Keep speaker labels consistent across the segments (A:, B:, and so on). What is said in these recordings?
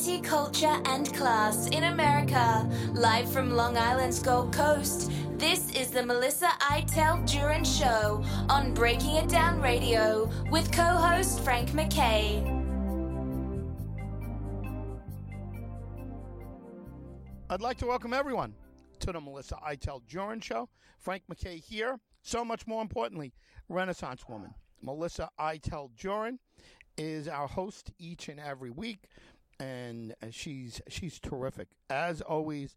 A: Culture, and class in America. Live from Long Island's Gold Coast, this is the Melissa Iteld Jurin Show on Breaking It Down Radio with co host Frank MacKay.
B: I'd like to welcome everyone to the Melissa Iteld Jurin Show. Frank MacKay here. So much more importantly, Renaissance woman. Melissa Iteld Jurin is our host each and every week, and she's she's terrific as always.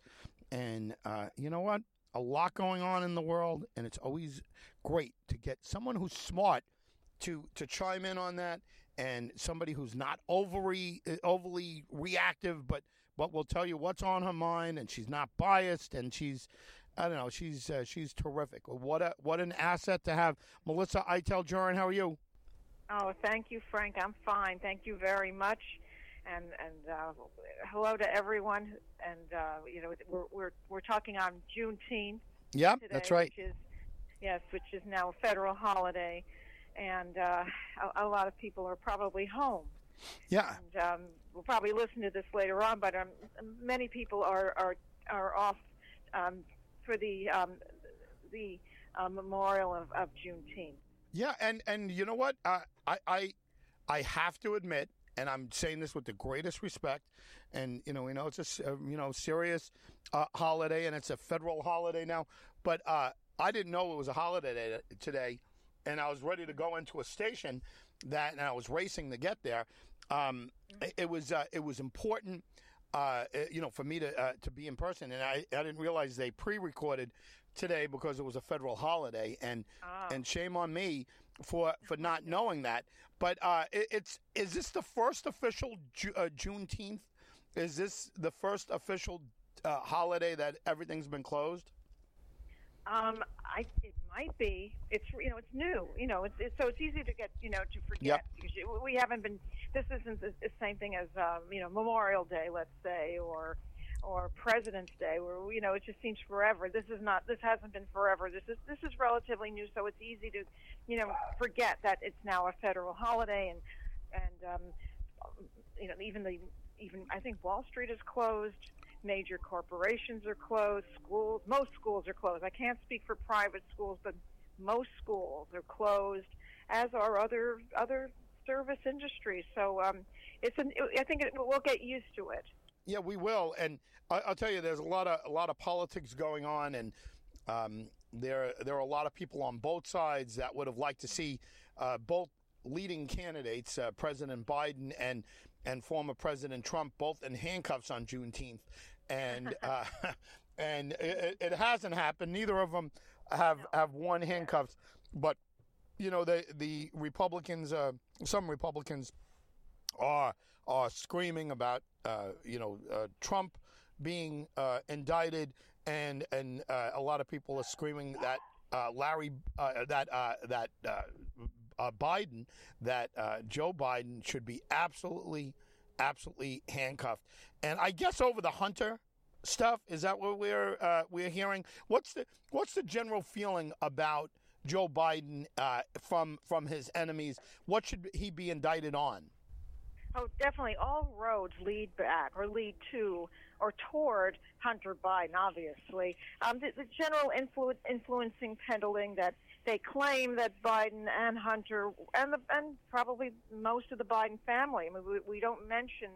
B: And uh, you know what? A lot going on in the world, and it's always great to get someone who's smart to to chime in on that, and somebody who's not overly overly reactive, but but will tell you what's on her mind, and she's not biased, and she's I don't know. She's uh, she's terrific. What a what an asset to have. Melissa Iteld Jurin, how are you?
C: Oh, thank you, Frank. I'm fine. Thank you very much. And and uh, hello to everyone. And uh, you know, we're we're we're talking on Juneteenth.
B: Yeah,
C: today,
B: that's right.
C: Which is yes, which is now a federal holiday, and uh, a, a lot of people are probably home.
B: Yeah.
C: And um, we'll probably listen to this later on, but um, many people are are are off um, for the um, the uh, memorial of, of Juneteenth.
B: Yeah, and and you know what? Uh, I I I have to admit, and I'm saying this with the greatest respect, and you know, we know it's a uh, you know serious uh, holiday, and it's a federal holiday now. But uh, I didn't know it was a holiday today, and I was ready to go into a station that, and I was racing to get there. Um, it, it was uh, it was important. Uh, you know, for me to uh, to be in person, and I, I didn't realize they pre-recorded today because it was a federal holiday, and
C: Ah.
B: and shame on me for for not knowing that. But uh, it, it's is this the first official Ju- uh, Juneteenth? Is this the first official uh, holiday that everything's been closed?
C: Um, I it might be. It's you know it's new. You know it's, it's so it's easy to get you know to forget
B: Yep.
C: because you, we haven't been. This isn't the, the same thing as um, you know Memorial Day, let's say, or or President's Day, where you know it just seems forever. This is not. This hasn't been forever. This is this is relatively new, so it's easy to you know forget that it's now a federal holiday and and um, you know even the even I think Wall Street is closed major corporations are closed, schools, most schools are closed. I can't speak for private schools, but most schools are closed, as are other other service industries. So um, it's an, I think it, we'll get used to it.
B: Yeah, we will, and I, I'll tell you, there's a lot of a lot of politics going on, and um, there there are a lot of people on both sides that would have liked to see uh, both leading candidates, uh, President Biden and and former President Trump, both in handcuffs on Juneteenth, and uh, and it, it hasn't happened. Neither of them have have worn handcuffs, but you know the the Republicans, uh, some Republicans are are screaming about uh, you know uh, Trump being uh, indicted, and and uh, a lot of people are screaming that uh, Larry uh, that that Biden that Joe Biden should be absolutely absolutely handcuffed. And I guess over the Hunter stuff is that what we're we're hearing? What's the what's the general feeling about? Joe Biden from from his enemies. What should he be indicted on?
C: Oh, definitely. All roads lead back or lead to or toward Hunter Biden, obviously. Um, the, the general influ- influencing peddling that they claim that Biden and Hunter and the, and probably most of the Biden family. I mean, we, we don't mention.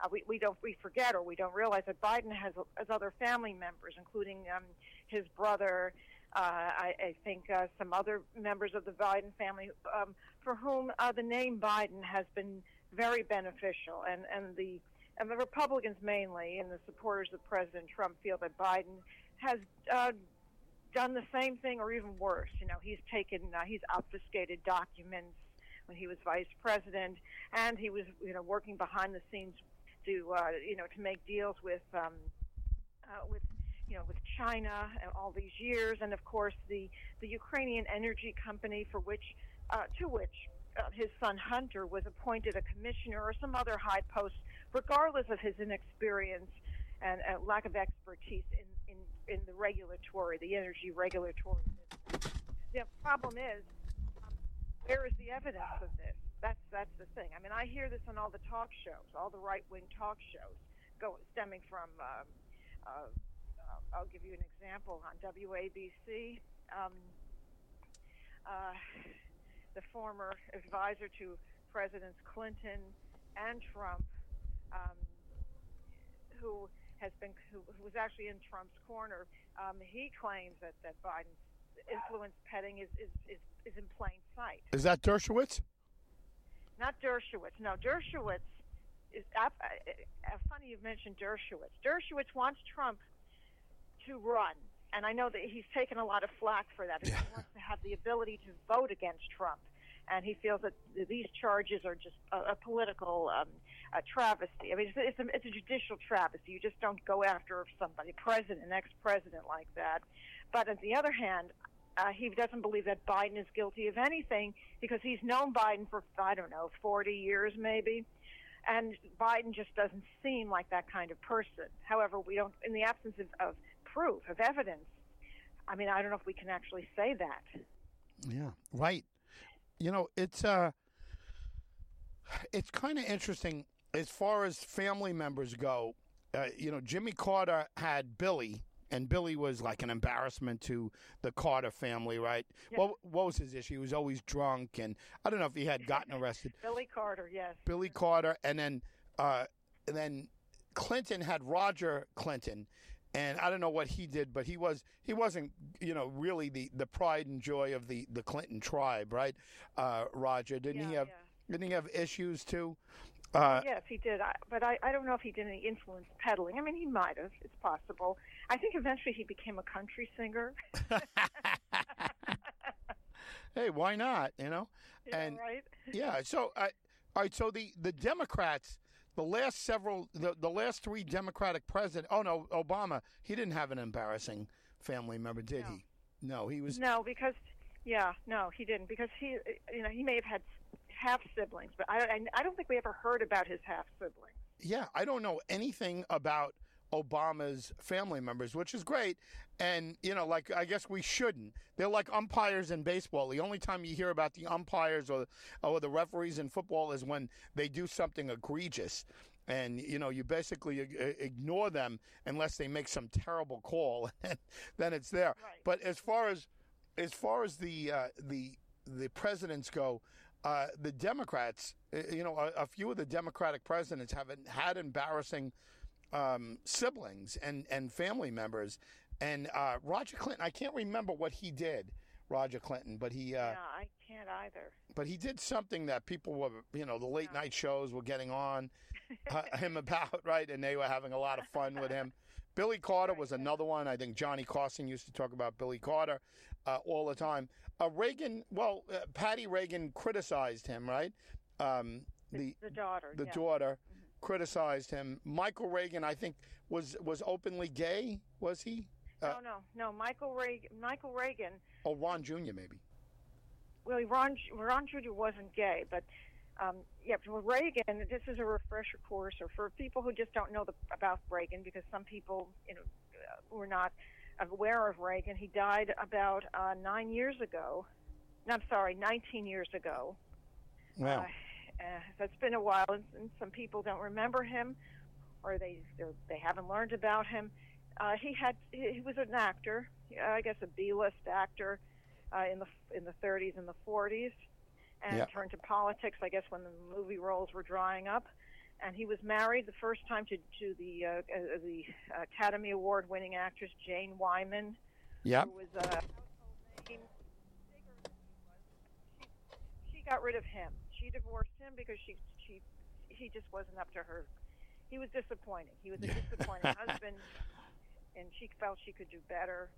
C: Uh, we, we don't we forget or we don't realize that Biden has, has other family members, including um, his brother, uh, I, I think uh, some other members of the Biden family, um, for whom uh, the name Biden has been very beneficial, and and the and the Republicans mainly, and the supporters of President Trump feel that Biden has uh, done the same thing or even worse. You know, he's taken uh, he's obfuscated documents when he was vice president, and he was you know working behind the scenes to uh, you know to make deals with um, uh, with you know with China all these years, and of course the the Ukrainian energy company for which uh, to which uh, his son Hunter was appointed a commissioner or some other high post, regardless of his inexperience and uh, lack of expertise in, in, in the regulatory, the energy regulatory. The problem is, um, where is the evidence of this? That's that's the thing. I mean, I hear this on all the talk shows, all the right wing talk shows, go stemming from. Um, uh, I'll give you an example on WABC. Um, uh, the former advisor to Presidents Clinton and Trump, um, who has been who, who, was actually in Trump's corner, um, he claims that that Biden's influence petting is, is, is, is in plain sight.
B: Is that Dershowitz?
C: Not Dershowitz. No, Dershowitz is. Uh, uh, funny you mentioned Dershowitz. Dershowitz wants Trump to run, and I know that he's taken a lot of flack for that. Yeah. He wants to have the ability to vote against Trump, and he feels that these charges are just a, a political um, a travesty. I mean, it's, it's, a, it's a judicial travesty. You just don't go after somebody, president, an ex-president like that. But on the other hand, uh, he doesn't believe that Biden is guilty of anything because he's known Biden for I don't know 40 years maybe, and Biden just doesn't seem like that kind of person. However, we don't, in the absence of, of proof of evidence. I mean, I don't know if we can actually say that.
B: Yeah, right. You know, it's uh, it's kind of interesting as far as family members go. Uh, you know, Jimmy Carter had Billy, and Billy was like an embarrassment to the Carter family, right? Yeah. What, what was his issue? He was always drunk, and I don't know if he had gotten arrested.
C: Billy Carter, yes.
B: Billy Carter, and then uh, and then Clinton had Roger Clinton, and I don't know what he did, but he was he wasn't you know really the, the pride and joy of the, the Clinton tribe, right? Uh, Roger, didn't
C: yeah,
B: he have
C: yeah.
B: didn't he have issues too?
C: Uh, yes, he did. I, but I, I don't know if he did any influence peddling. I mean, he might have. It's possible. I think eventually he became a country singer.
B: hey, why not? You know,
C: yeah,
B: and
C: right.
B: yeah. So, uh, all right. So the the Democrats, the last several, the the last three Democratic president. Oh no, Obama. He didn't have an embarrassing family member, did
C: no.
B: he? No, he was.
C: No, because yeah, no, he didn't because he, you know, he may have had half siblings, but I, I don't think we ever heard about his half siblings.
B: Yeah, I don't know anything about Obama's family members, which is great. And, you know, like, I guess we shouldn't. They're like umpires in baseball. The only time you hear about the umpires or, or the referees in football is when they do something egregious. And, you know, you basically ignore them unless they make some terrible call, and then it's there.
C: Right.
B: But as far as as far as the uh, the the presidents go, uh, the Democrats, uh, you know, a, a, few of the Democratic presidents haven't had embarrassing um, siblings and, and family members. And uh, Roger Clinton, I can't remember what he did, Roger Clinton, but he.
C: Uh, yeah, I can't either.
B: But he did something that people were, you know, the late night shows were getting on uh, him about, right? And they were having a lot of fun with him. Billy Carter was another one. I think Johnny Carson used to talk about Billy Carter uh, all the time. Uh, Reagan, well, uh, Patti Reagan criticized him, right?
C: Um, the, the daughter.
B: The
C: yeah.
B: daughter. Criticized him. Michael Reagan, I think, was was openly gay. Was he?
C: Uh, no, no, no. Michael Reagan. Michael Reagan.
B: Oh, Ron Jr. Maybe.
C: Well, Ron Ron Jr. wasn't gay, but um, yeah, for Reagan, this is a refresher course, or for people who just don't know the, about Reagan, because some people, you know, were not aware of Reagan. He died about uh, nine years ago. No, I'm sorry, 19 years ago.
B: Wow.
C: Uh, uh, that's been a while, and, and some people don't remember him, or they they haven't learned about him. Uh, he had he was an actor, I guess a B-list actor uh, in the in the 30s and the 40s, and
B: yep.
C: turned to politics. I guess when the movie roles were drying up and he was married the first time to to the uh, uh, the Academy Award winning actress Jane Wyman.
B: Yeah.
C: Who was a uh, name. She, she got rid of him. She divorced him because she she he just wasn't up to her. He was disappointing. He was a disappointing husband, and she felt she could do better.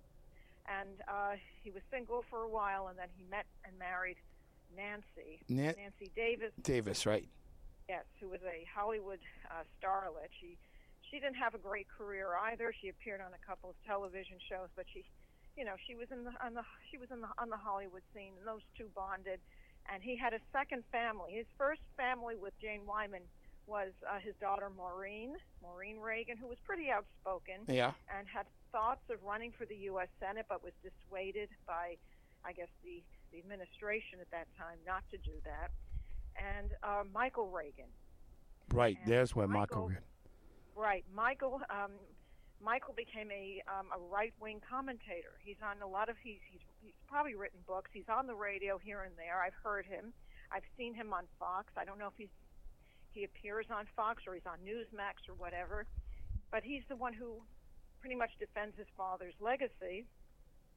C: And uh, he was single for a while, and then he met and married Nancy.
B: Na-
C: Nancy Davis.
B: Davis, right?
C: Yes, who was a Hollywood uh, starlet. She she didn't have a great career either. She appeared on a couple of television shows, but she, you know, she was in the on the she was in the on the Hollywood scene, and those two bonded. And he had a second family. His first family with Jane Wyman was uh, his daughter Maureen, Maureen Reagan, who was pretty outspoken.
B: Yeah.
C: And had thoughts of running for the U.S. Senate, but was dissuaded by, I guess, the the administration at that time not to do that and uh, Michael Reagan.
B: Right,
C: And
B: there's where
C: Michael-
B: Michael.
C: Right, Michael. Um, Michael became a um, a right wing commentator. He's on a lot of he's, he's he's probably written books. He's on the radio here and there. I've heard him. I've seen him on Fox. I don't know if he's he appears on Fox or he's on Newsmax or whatever, but he's the one who pretty much defends his father's legacy.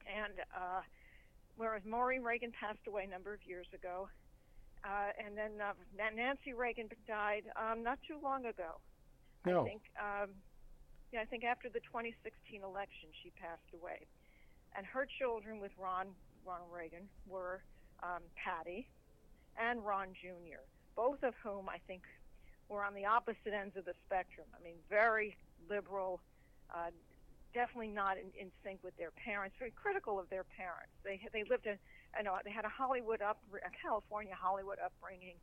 C: And uh, whereas Maureen Reagan passed away a number of years ago, uh, and then uh, Nancy Reagan died um, not too long ago.
B: No.
C: I think, um, yeah, I think after the 2016 election, she passed away. And her children with Ron, Ronald Reagan were um, Patti and Ron Jr., both of whom I think were on the opposite ends of the spectrum. I mean, very liberal, uh, definitely not in, in sync with their parents, very critical of their parents. They they lived in, I know they had a Hollywood up, a California Hollywood upbringing,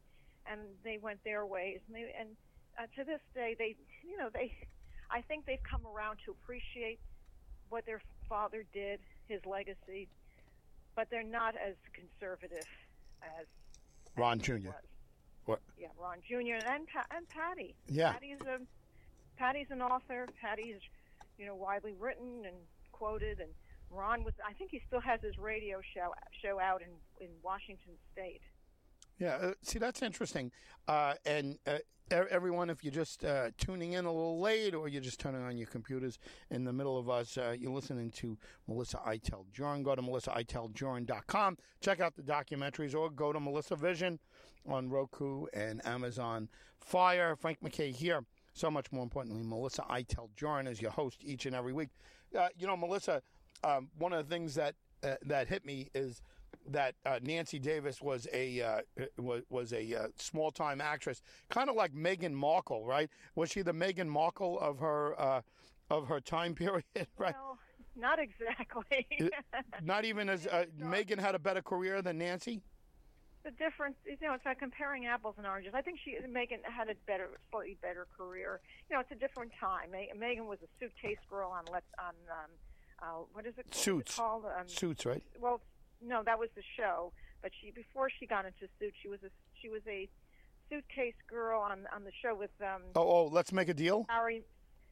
C: and they went their ways. And, they, and uh, to this day, they, you know, they, I think they've come around to appreciate what their father did, his legacy, but they're not as conservative as
B: Ron
C: he
B: Jr. What?
C: Yeah, Ron Jr. and Pa- and Patti.
B: Yeah.
C: Patti's a Patti's an author. Patti's you know widely written and quoted, and Ron was. I think he still has his radio show show out in in Washington State.
B: Yeah, uh, see, that's interesting. Uh, and uh, everyone, if you're just uh, tuning in a little late or you're just turning on your computers in the middle of us, uh, you're listening to Melissa Iteld Jurin. Go to melissaiteldjurin.com. Check out the documentaries or go to Melissa Vision on Roku and Amazon Fire. Frank MacKay here. So much more importantly, Melissa Iteld Jurin is your host each and every week. Uh, you know, Melissa, um, one of the things that that hit me is that uh, Nancy Davis was a uh, was, was a uh, small time actress, kind of like Meghan Markle, right? Was she the Meghan Markle of her uh, of her time period, right?
C: No, not exactly.
B: Not even as uh, Meghan had a better career than Nancy.
C: the difference, you know, it's like comparing apples and oranges. I think she Meghan had a better, slightly better career. You know, it's a different time. Me- Meghan was a suitcase girl on Let's on um, uh, what is it
B: Suits.
C: called? Um,
B: Suits, right?
C: well, no, that was the show. But she before she got into suits, she was a she was a suitcase girl on on the show with um,
B: Oh, oh, let's make a deal.
C: Harry,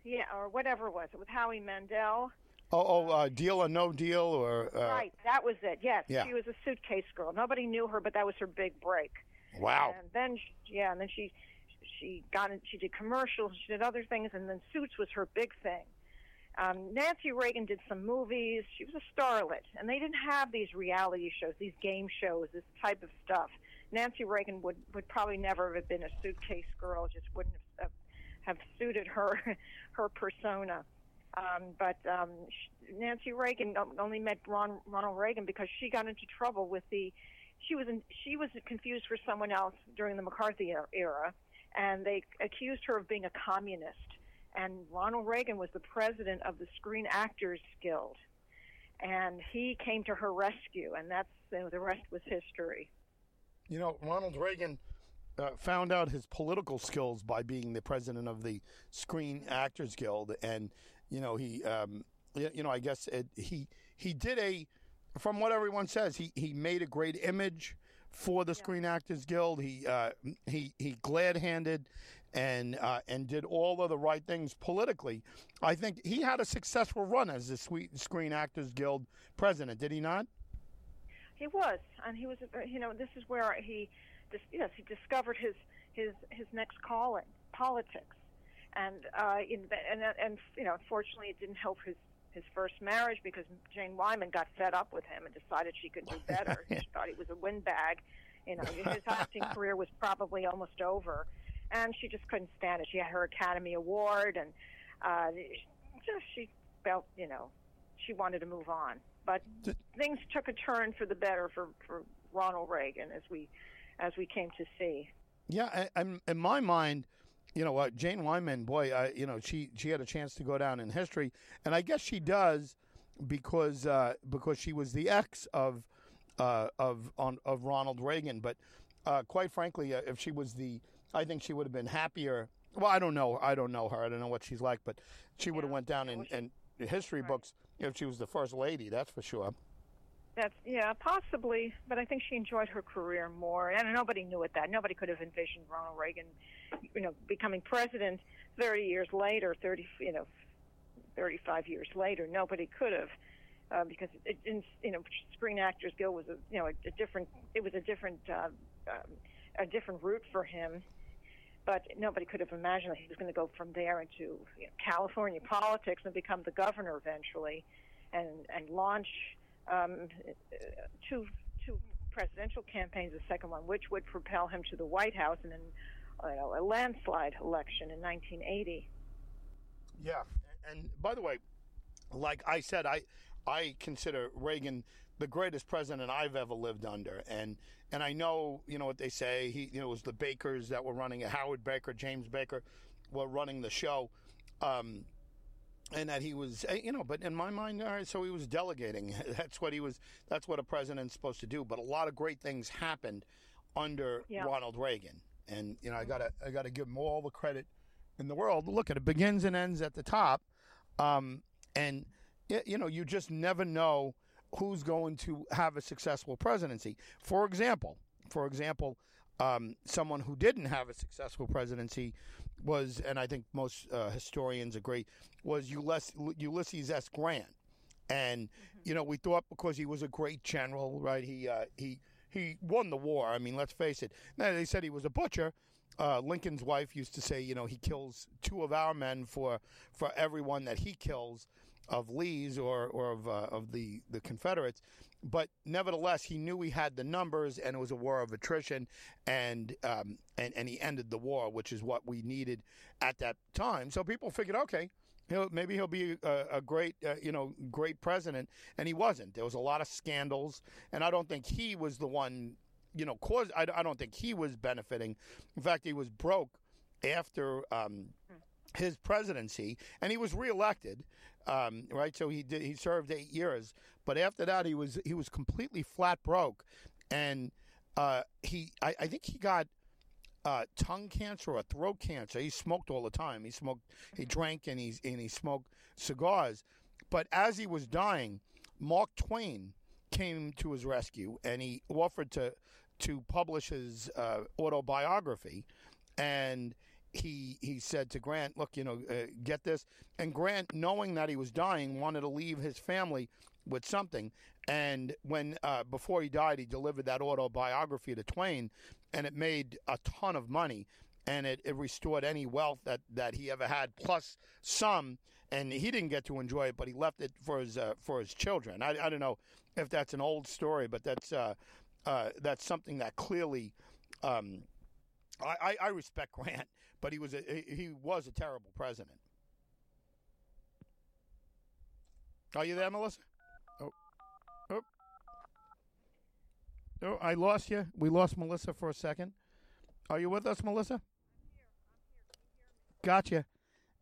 C: yeah, or whatever it was it with Howie Mandel.
B: Oh, oh, uh, deal or no deal, or uh,
C: right, that was it. Yes,
B: Yeah.
C: she was a suitcase girl. Nobody knew her, but that was her big break.
B: wow.
C: And then, she, yeah, and then she she got in, she did commercials, she did other things, and then Suits was her big thing. Um, Nancy Reagan did some movies. She was a starlet, and they didn't have these reality shows, these game shows, this type of stuff. Nancy Reagan would would probably never have been a suitcase girl; just wouldn't have have suited her her persona. Um, but um, sh- Nancy Reagan only met Ron, Ronald Reagan because she got into trouble with the. She was in, she was confused for someone else during the McCarthy er- era, and they accused her of being a communist. And Ronald Reagan was the president of the Screen Actors Guild, and he came to her rescue, and that's you know, the rest was history.
B: You know, Ronald Reagan uh, found out his political skills by being the president of the Screen Actors Guild, and you know he, um, you know, I guess it, he he did a, from what everyone says, he he made a great image for the Screen Actors Guild. He uh, he he glad handed. And uh, and did all of the right things politically. I think he had a successful run as the Sweet Screen Actors Guild president. Did he not?
C: He was, and he was. You know, this is where he, yes, he discovered his his his next calling, politics, and uh, in, and and you know, unfortunately, it didn't help his his first marriage because Jane Wyman got fed up with him and decided she could do better. she thought he was a windbag. You know, his acting career was probably almost over, and she just couldn't stand it. She had her Academy Award, and uh, just she felt, you know, she wanted to move on. But
B: Th-
C: things took a turn for the better for, for Ronald Reagan, as we as we came to see.
B: Yeah, I, I'm in my mind, you know, uh, Jane Wyman, boy, uh, you know, she she had a chance to go down in history, and I guess she does because uh, because she was the ex of uh, of on of Ronald Reagan. But uh, quite frankly, uh, if she was the, I think she would have been happier. Well, I don't know. I don't know her. I don't know what she's like, but she would have went down in, in history
C: right.
B: books if she was the first lady. That's for sure.
C: That's yeah, possibly, but I think she enjoyed her career more, and nobody knew it that. Nobody could have envisioned Ronald Reagan, you know, becoming president 30 years later, 30, you know, 35 years later. Nobody could have, uh, because it, it, you know, Screen Actors Guild was a, you know, a, a different. It was a different, uh, um, a different route for him. But nobody could have imagined that he was going to go from there into you know, California politics and become the governor eventually, and and launch um, two two presidential campaigns. The second one, which would propel him to the White House, and then you know, a landslide election in 1980.
B: Yeah, and by the way, like I said, I I consider Reagan the greatest president I've ever lived under, and and I know you know what they say. He you know it was the Bakers that were running it. Howard Baker, James Baker, were running the show. Um, and that he was, eh, you know, but in my mind, all right, so he was delegating. That's what he was. That's what a president's supposed to do. But a lot of great things happened under yeah. Ronald Reagan, and you know, I gotta, I gotta give him all the credit in the world. Look, it begins and ends at the top, um, and you know, you just never know who's going to have a successful presidency. For example, for example, um, someone who didn't have a successful presidency was, and I think most uh, historians agree, was Ulysses, Ulysses S. Grant. And mm-hmm. you know, we thought because he was a great general, right? He uh, he he won the war. I mean, let's face it. Now they said he was a butcher. Uh, Lincoln's wife used to say, you know, he kills two of our men for for everyone that he kills of Lee's or or of uh, of the the Confederates. But nevertheless, he knew he had the numbers, and it was a war of attrition, and um, and and he ended the war, which is what we needed at that time. So people figured, okay, He'll, maybe he'll be a, a great, uh, you know, great president, and he wasn't. There was a lot of scandals, and I don't think he was the one, you know, cause. I, I don't think he was benefiting. In fact, he was broke after um, his presidency, and he was reelected, um, right? So he did. He served eight years, but after that, he was he was completely flat broke, and uh, he I, I think he got uh, tongue cancer or throat cancer. He smoked all the time. He smoked, he drank, and he and he smoked cigars. But as he was dying, Mark Twain came to his rescue, and he offered to to publish his uh, autobiography, and he he said to Grant, "Look, you know, uh, get this." And Grant, knowing that he was dying, wanted to leave his family with something. And when uh, before he died, he delivered that autobiography to Twain, and it made a ton of money, and it, it restored any wealth that that he ever had, plus some. And he didn't get to enjoy it, but he left it for his uh, for his children. I, I don't know if that's an old story, but that's uh, uh, that's something that clearly. Um, I, I, respect Grant, but he was a he was a terrible president. Are you there, Melissa? Oh, I lost you. We lost Melissa for a second. Are you with us, Melissa? Gotcha.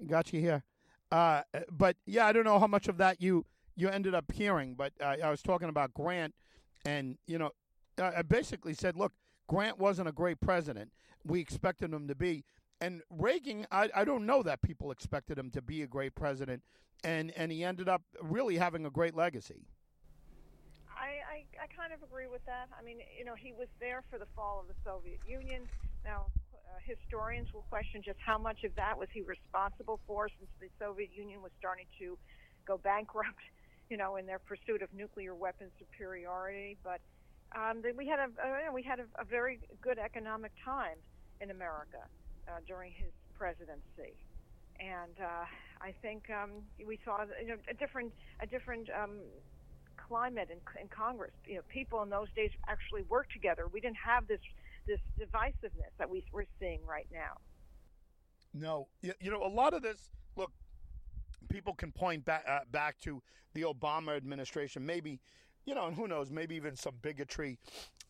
B: Got you here. Uh, but yeah, I don't know how much of that you you ended up hearing, but uh, I was talking about Grant, and you know, I basically said, look, Grant wasn't a great president. We expected him to be, and Reagan, I, I don't know that people expected him to be a great president, and and he ended up really having a great legacy.
C: I, I, I kind of agree with that. I mean, you know, he was there for the fall of the Soviet Union. Now, uh, historians will question just how much of that was he responsible for, since the Soviet Union was starting to go bankrupt, you know, in their pursuit of nuclear weapon superiority. But um, we had a uh, we had a, a very good economic time in America uh, during his presidency, and uh, I think um, we saw you know a different a different um, climate in, in Congress. You know, people in those days actually worked together. We didn't have this this divisiveness that we, we're seeing right now.
B: No, you, you know, a lot of this. Look, people can point back uh, back to the Obama administration. Maybe, you know, and who knows? Maybe even some bigotry.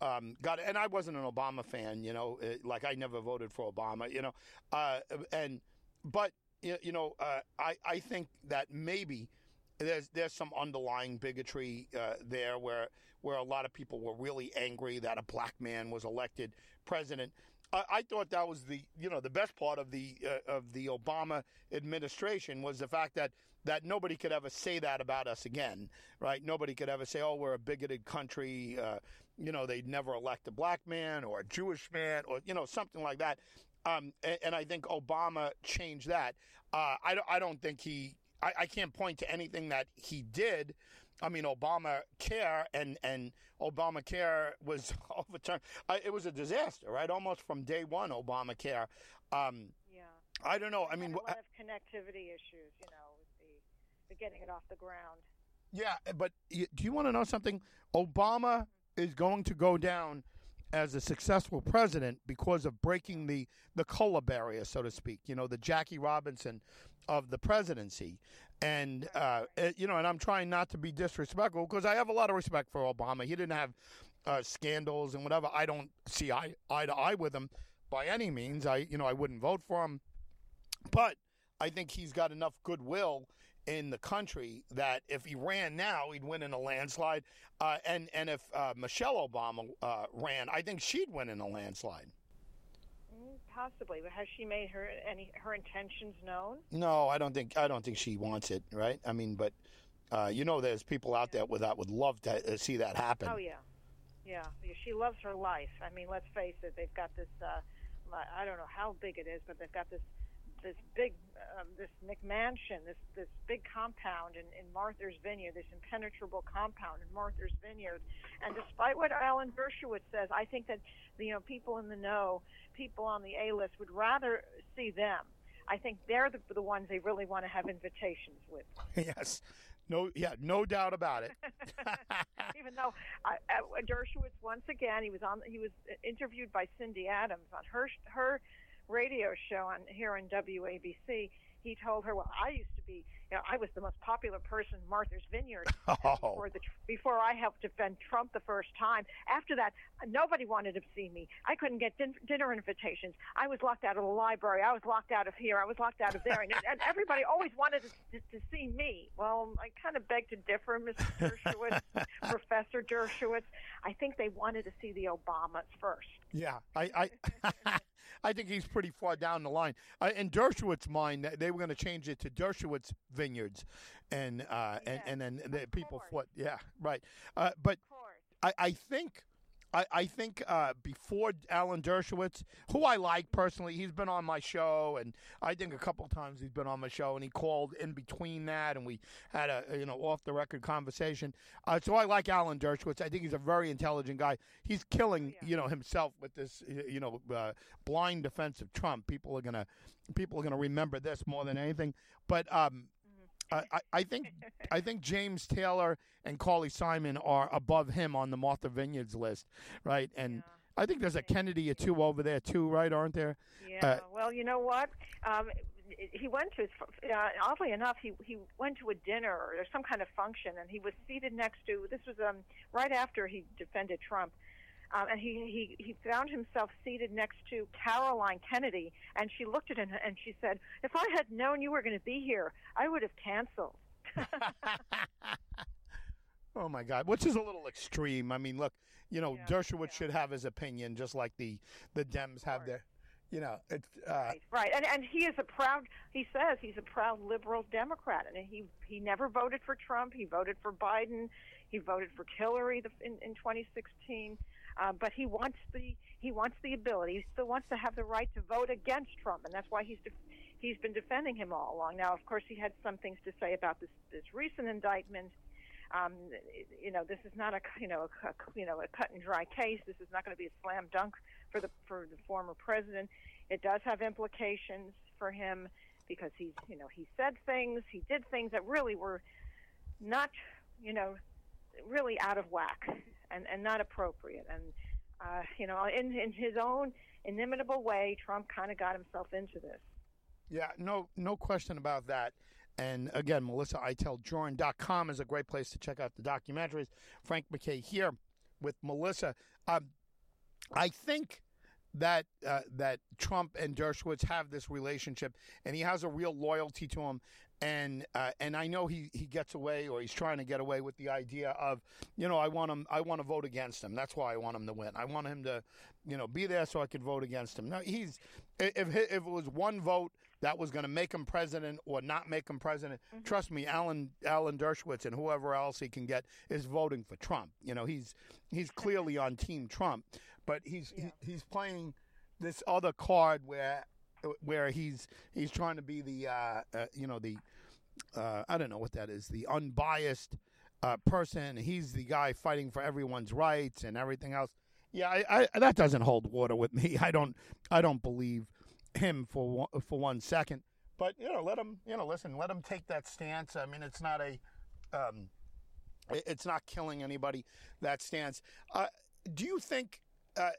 B: Um, got and I wasn't an Obama fan. You know, it, like I never voted for Obama. You know, uh, and but you know, uh, I I think that maybe there's there's some underlying bigotry uh, there where where a lot of people were really angry that a black man was elected president. I, I thought that was the you know the best part of the uh, of the Obama administration was the fact that that nobody could ever say that about us again, right? Nobody could ever say, "Oh, we're a bigoted country." Uh, you know, they'd never elect a black man or a Jewish man or you know something like that. Um, and, and, I think Obama changed that. Uh, I, I don't think he. I, I can't point to anything that he did. I mean, Obamacare and and Obamacare was overturned. Uh, it was a disaster, right? Almost from day one, Obamacare. Um,
C: yeah.
B: I don't know. I mean,
C: a lot of connectivity issues, you know, with the, the getting it off the ground.
B: Yeah, but do you want to know something? Obama is going to go down as a successful president because of breaking the the color barrier, so to speak. You know, the Jackie Robinson of the presidency, and uh, eh, you know, and I'm trying not to be disrespectful because I have a lot of respect for Obama. He didn't have uh, scandals and whatever. I don't see eye, eye to eye with him by any means. I you know I wouldn't vote for him, but I think he's got enough goodwill in the country that if he ran now, he'd win in a landslide. Uh, and and if uh, Michelle Obama uh, ran, I think she'd win in a landslide.
C: Possibly, but has she made her any her intentions known?
B: No, I don't think I don't think she wants it. Right? I mean, but uh, you know, there's people out there that would love to uh, see that happen.
C: Oh yeah, yeah. She loves her life. I mean, let's face it. They've got this. Uh, I don't know how big it is, but they've got this this big um, this McMansion, this this big compound in, in Martha's Vineyard, this impenetrable compound in Martha's Vineyard. And despite what Alan Dershowitz says, I think that you know people in the know, people on the A list would rather see them. I think they're the, the ones they really want to have invitations with.
B: yes. No, yeah, no doubt about it.
C: Even though uh, Dershowitz, once again, he was on, he was interviewed by Cindy Adams on her her radio show on here on WABC, he told her, "Well, I used to be, you know, I was the most popular person in Martha's Vineyard oh. before the before I helped defend Trump the first time. After that, nobody wanted to see me. I couldn't get din- dinner invitations. I was locked out of the library. I was locked out of here. I was locked out of there, and, and everybody always wanted to, to, to see me. Well, I kind of beg to differ, Mr. Dershowitz, Professor Dershowitz. I think they wanted to see the Obamas first.
B: Yeah, I. I I think he's pretty far down the line. Uh, in Dershowitz's mind, they were going to change it to Dershowitz Vineyards, and uh, and and then the people fought. Yeah, right. Uh, but I, I think I, I think uh, before Alan Dershowitz, who I like personally, he's been on my show, and I think a couple times he's been on my show, and he called in between that, and we had a you know off the record conversation. Uh, so I like Alan Dershowitz. I think he's a very intelligent guy. He's killing yeah. you know himself with this you know uh, blind defense of Trump. People are gonna people are gonna remember this more than anything. But um, I, I think I think James Taylor and Carly Simon are above him on the Martha Vineyards list, right? And yeah. I think there's a Kennedy or two over there too, right? Aren't there?
C: Yeah. Uh, well, you know what? Um, he went to uh, oddly enough he he went to a dinner or some kind of function and he was seated next to this was um right after he defended Trump um, and he, he, he found himself seated next to Caroline Kennedy, and she looked at him and she said, If I had known you were going to be here, I would have canceled.
B: oh, my God. Which is a little extreme. I mean, look, you know, yeah, Dershowitz yeah. should have his opinion just like the, the Dems have their. You know, it's uh,
C: right, right, and and he is a proud. He says he's a proud liberal Democrat, and he he never voted for Trump. He voted for Biden. He voted for Hillary in in 2016. Uh, but he wants the he wants the ability. He still wants to have the right to vote against Trump, and that's why he's de- he's been defending him all along. Now, of course, he had some things to say about this this recent indictment. Um, you know, this is not a you know a, you know a cut and dry case. This is not going to be a slam dunk for the for the former president. It does have implications for him because he's you know he said things, he did things that really were not you know really out of whack and, and not appropriate. And, uh, you know, in, in his own inimitable way, Trump kind of got himself into this.
B: Yeah, no, no question about that. And again, MelissaIteldJurin.com is a great place to check out the documentaries. Frank MacKay here with Melissa. Um, I think that uh, that Trump and Dershowitz have this relationship, and he has a real loyalty to him. And uh, and I know he, he gets away or he's trying to get away with the idea of you know I want him I want to vote against him that's why I want him to win I want him to you know be there so I could vote against him Now he's if if it was one vote that was going to make him president or not make him president mm-hmm. trust me Alan Alan Dershowitz and whoever else he can get is voting for Trump you know he's he's clearly on team Trump but he's yeah. he, he's playing this other card where where he's he's trying to be the uh, uh, you know the uh, I don't know what that is the unbiased uh, person. He's the guy fighting for everyone's rights and everything else. Yeah, I, I, that doesn't hold water with me. I don't I don't believe him for for one second. But you know, let him you know listen, let him take that stance. I mean, it's not a um, it's not killing anybody that stance. Uh, do you think? Uh,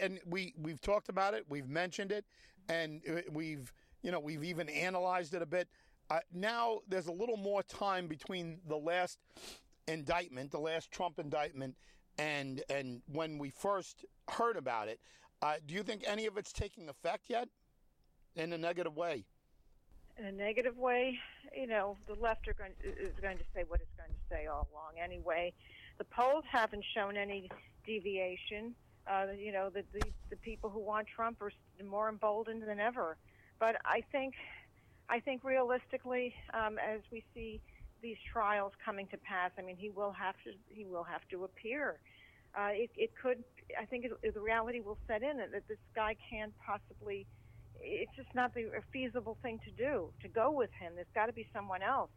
B: and we we've talked about it, we've mentioned it and uh, we've you know we've even analyzed it a bit. Uh, now there's a little more time between the last indictment, the last Trump indictment, and and when we first heard about it. Uh, do you think any of it's taking effect yet, in a negative way?
C: In a negative way, you know, the left are going is going to say what it's going to say all along. Anyway, the polls haven't shown any deviation. Uh, you know, the, the the people who want Trump are more emboldened than ever. But I think, I think realistically, um, as we see these trials coming to pass, I mean, he will have to he will have to appear. Uh, it, it could, I think, it, the reality will set in that this guy can't possibly. It's just not the a feasible thing to do to go with him. There's got to be someone else.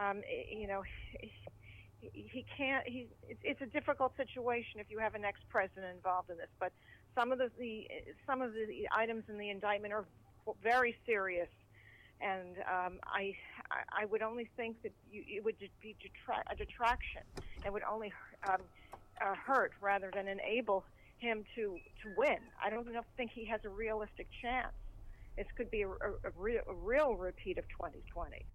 C: Um, you know, he can't. He it's a difficult situation if you have an ex-president involved in this. But some of the, the some of the items in the indictment are very serious, and um, I I would only think that you, it would be detra- a detraction. It would only um, uh, hurt rather than enable him to to win. I don't think he has a realistic chance. This could be a, a, a, real, a real repeat of 2020.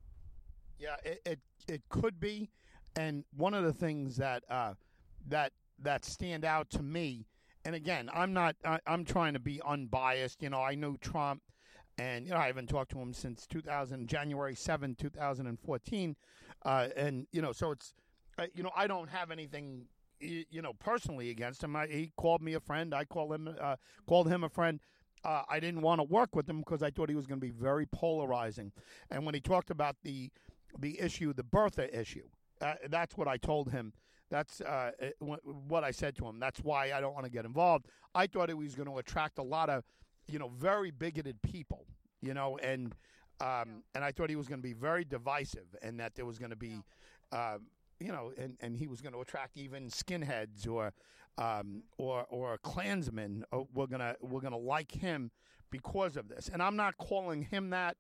B: Yeah, it, it, it could be. And one of the things that uh, that that stand out to me, and again, I'm not. I, I'm trying to be unbiased. You know, I know Trump, and you know, I haven't talked to him since 2000 January 7, 2014, uh, and you know, so it's, you know, I don't have anything, you know, personally against him. I, he called me a friend. I call him, uh, called him a friend. Uh, I didn't want to work with him because I thought he was going to be very polarizing. And when he talked about the the issue, the birther issue, uh, that's what I told him. That's uh, what I said to him. That's why I don't want to get involved. I thought it was going to attract a lot of, you know, very bigoted people, you know, and um, and I thought he was going to be very divisive, and that there was going to be, uh, you know, and, and he was going to attract even skinheads or um, or or Klansmen. Uh, we're gonna we're gonna like him because of this, and I'm not calling him that,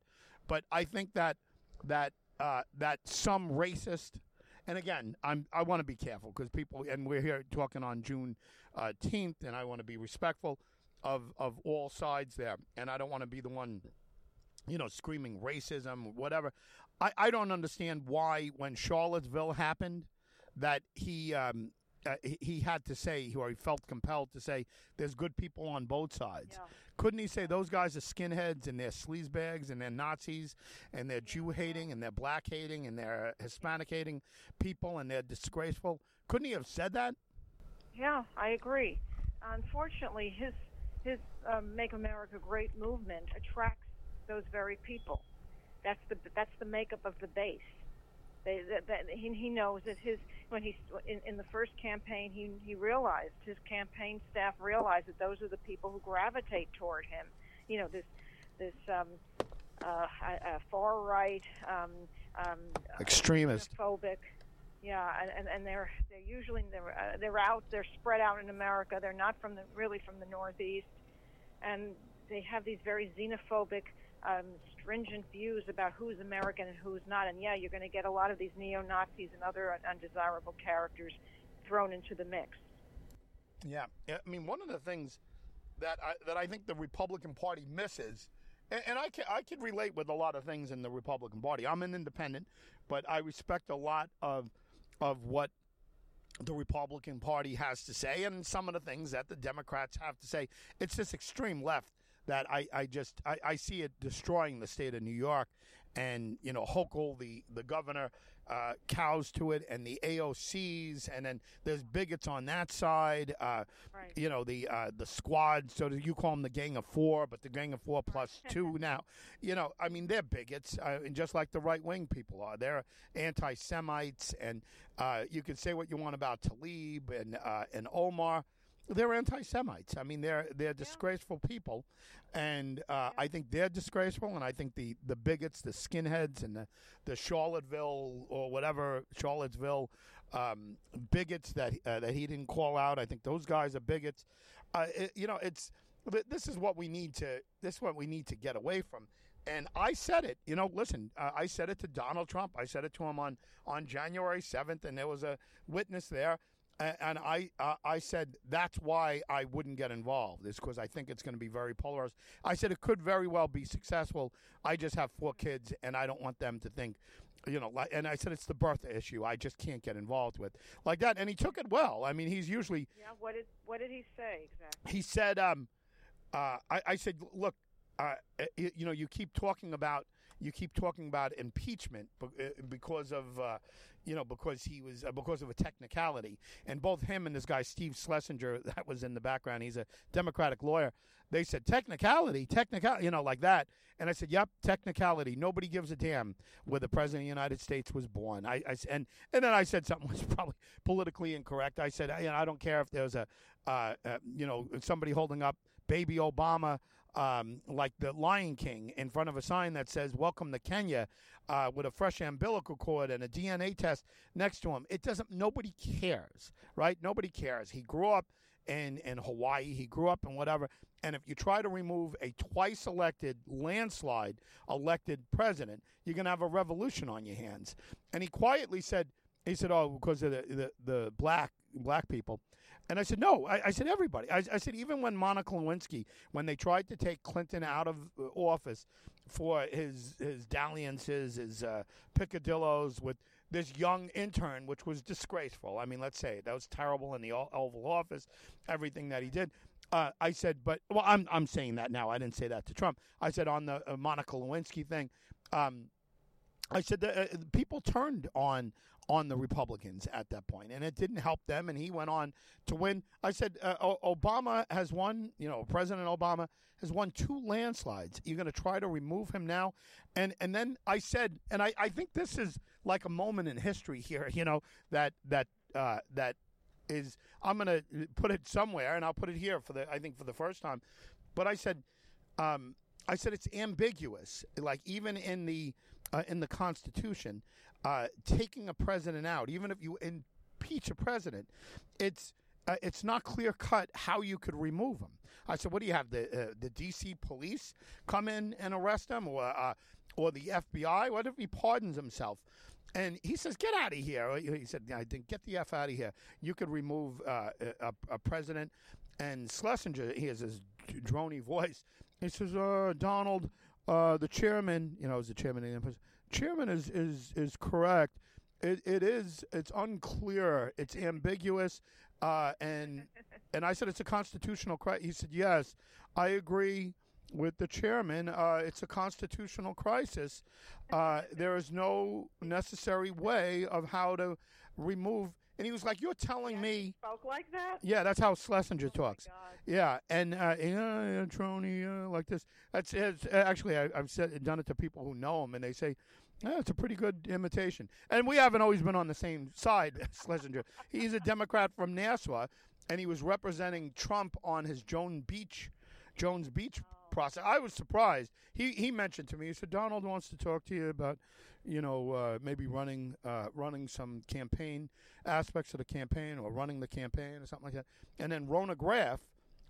B: but I think that that uh, that some racist and again, I'm I want to be careful because people, and we're here talking on June uh, 10th, and I want to be respectful of of all sides there, and I don't want to be the one, you know, screaming racism, whatever. I I don't understand why when Charlottesville happened, that he um, uh, he, he, had to say, or he felt compelled to say, there's good people on both sides. Yeah. Couldn't he say those guys are skinheads and they're sleazebags and they're Nazis and they're Jew hating and they're black hating and they're Hispanic hating people and they're disgraceful? Couldn't he have said that?
C: Yeah, I agree. Unfortunately, his his um, "Make America Great" movement attracts those very people. That's the that's the makeup of the base. They, that, that he, he knows that his when he in, in the first campaign he he realized his campaign staff realized that those are the people who gravitate toward him. You know this this um, uh, uh, far right um, um,
B: extremist
C: phobic. Yeah, and, and they're they're usually they're uh, they're out they're spread out in America. They're not from the really from the Northeast, and they have these very xenophobic um, stringent views about who's American and who's not. And yeah, you're going to get a lot of these neo Nazis and other undesirable characters thrown into the mix.
B: Yeah, I mean, one of the things that I, that I think the Republican Party misses, and, and I can I can relate with a lot of things in the Republican Party. I'm an independent, but I respect a lot of of what the Republican Party has to say and some of the things that the Democrats have to say. It's this extreme left that I, I just I, I see it destroying the state of New York, and you know Hochul, the the governor, uh, cows to it, and the AOCs, and then there's bigots on that side. Uh,
C: Right.
B: You know the uh, the squad. So you call them the Gang of Four, but the Gang of Four plus two now. You know, I mean they're bigots, uh, and just like the right wing people are, they're anti Semites, and uh, you can say what you want about Tlaib and uh, and Omar. They're anti-Semites. I mean, they're they're disgraceful people, and uh, I think they're disgraceful. And I think the, the bigots, the skinheads, and the the Charlottesville or whatever Charlottesville um, bigots that uh, that he didn't call out. I think those guys are bigots. Uh, it, you know, it's this is what we need to this is what we need to get away from. And I said it. You know, listen, uh, I said it to Donald Trump. I said it to him on on January seventh, and there was a witness there. And I, uh, I said that's why I wouldn't get involved. Is because I think it's going to be very polarized. I said it could very well be successful. I just have four kids, and I don't want them to think, you know. Like, and I said it's the birth issue. I just can't get involved with like that. And he took it well. I mean, he's usually
C: Yeah. What did What did he say exactly?
B: he said, um, uh, I, I said, look, uh, you, you know, you keep talking about you keep talking about impeachment uh, because of uh, you know because he was uh, because of a technicality, and both him and this guy Steve Schlesinger that was in the background. He's a Democratic lawyer. They said technicality, technicality, you know, like that. And I said, "Yep, technicality. Nobody gives a damn where the president of the United States was born." I, I and and then I said something was probably politically incorrect. I said, I, you know, I don't care if there's a, uh, uh, you know, somebody holding up baby Obama um, like the Lion King in front of a sign that says "Welcome to Kenya" uh, with a fresh umbilical cord and a DNA test next to him. It doesn't. Nobody cares, right? Nobody cares. He grew up in in Hawaii. He grew up in whatever. And if you try to remove a twice elected landslide elected president, you're going to have a revolution on your hands. And he quietly said, he said, "Oh, because of the the, the black black people." And I said, no. I, I said, everybody. I, I said, even when Monica Lewinsky, when they tried to take Clinton out of uh, office for his his dalliances, his uh, picadillos with this young intern, which was disgraceful. I mean, let's say that was terrible in the Oval Office, everything that he did. Uh, I said, but well, I'm I'm saying that now. I didn't say that to Trump. I said on the uh, Monica Lewinsky thing. Um, I said that uh, people turned on on the Republicans at that point, and it didn't help them. And he went on to win. I said uh, Obama has won. You know, President Obama has won two landslides. You're going to try to remove him now, and and then I said, and I, I think this is like a moment in history here. You know that that uh, that is I'm going to put it somewhere, and I'll put it here for the I think for the first time. But I said, um, I said it's ambiguous. Like even in the uh, in the Constitution, uh, taking a president out, even if you impeach a president, it's uh, it's not clear cut how you could remove him. I said, what do you have the uh, the D.C. police come in and arrest him, or uh, or the FBI? What if he pardons himself? And he says, "Get out of here." He said, "I get the f out of here. You could remove uh, a, a president." And Schlesinger, he has his drony voice. He says, uh, "Donald, uh, the chairman, you know, is the chairman of the chairman is is is correct. It it is it's unclear. It's ambiguous." Uh, and and I said it's a constitutional crisis. He said, "Yes, I agree." with the chairman, uh, it's a constitutional crisis. Uh, there is no necessary way of how to remove. And he was like, "You're telling me."
C: Spoke like that.
B: Yeah, that's how Schlesinger talks.
C: God.
B: Yeah, and uh, yeah, yeah, Trony, uh, like this. That's it's, actually I, I've said done it to people who know him, and they say. Yeah, it's a pretty good imitation. And we haven't always been on the same side, Schlesinger. He's a Democrat from Nassau, and he was representing Trump on his Joan Beach, Jones Beach process. I was surprised. He he mentioned to me. He said Donald wants to talk to you about, you know, uh, maybe running uh, running some campaign aspects of the campaign or running the campaign or something like that. And then Rona Graff,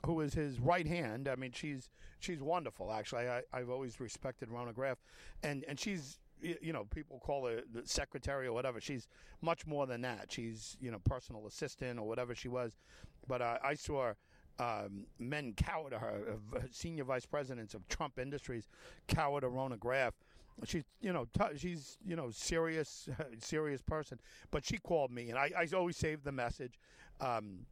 B: who is his right hand. I mean, she's she's wonderful. Actually, I, I've always respected Rona Graff, and and she's you know people call her the secretary or whatever. She's much more than that. She's you know personal assistant or whatever she was. But uh, I saw um, men cower to her, uh, senior vice presidents of Trump Industries cower to Rona Graff. She's, you know, t- she's, you know, serious, serious person. But she called me, and I, I always saved the message. Um,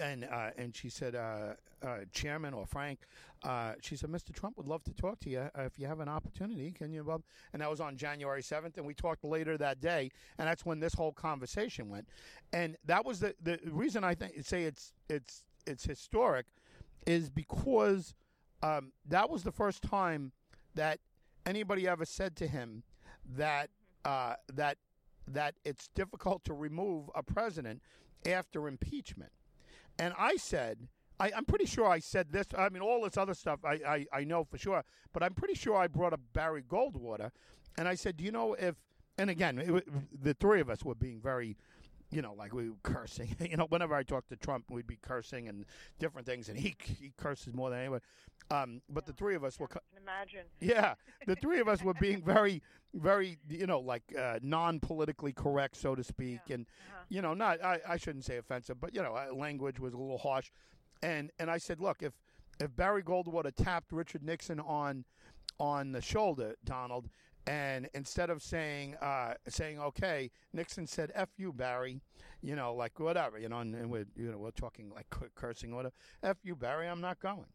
B: and uh, and she said, uh, uh, Chairman or Frank, uh, she said, Mr. Trump would love to talk to you uh, if you have an opportunity. Can you? Bob? And that was on January seventh, and we talked later that day, and that's when this whole conversation went. And that was the the reason I think say it's it's it's historic, is because um, that was the first time that anybody ever said to him that uh, that that it's difficult to remove a president after impeachment. And I said, I, am pretty sure I said this. I mean, all this other stuff I, I, I know for sure, but I'm pretty sure I brought up Barry Goldwater. And I said, do you know if, and again, it, the three of us were being very, you know, like we were cursing. you know, whenever I talked to Trump, we'd be cursing and different things, and he he curses more than anyone. Um, but yeah, the three of us were.
C: Can imagine.
B: Yeah, the three of us were being very, very, you know, like uh, non-politically correct, so to speak, yeah. and uh-huh. you know, not I, I shouldn't say offensive, but you know, uh, language was a little harsh, and and I said, look, if if Barry Goldwater tapped Richard Nixon on on the shoulder, Donald, and instead of saying uh, saying okay, Nixon said "f you, Barry," you know, like whatever, you know, and, and we're you know we're talking like cursing, whatever. "F you, Barry," I'm not going.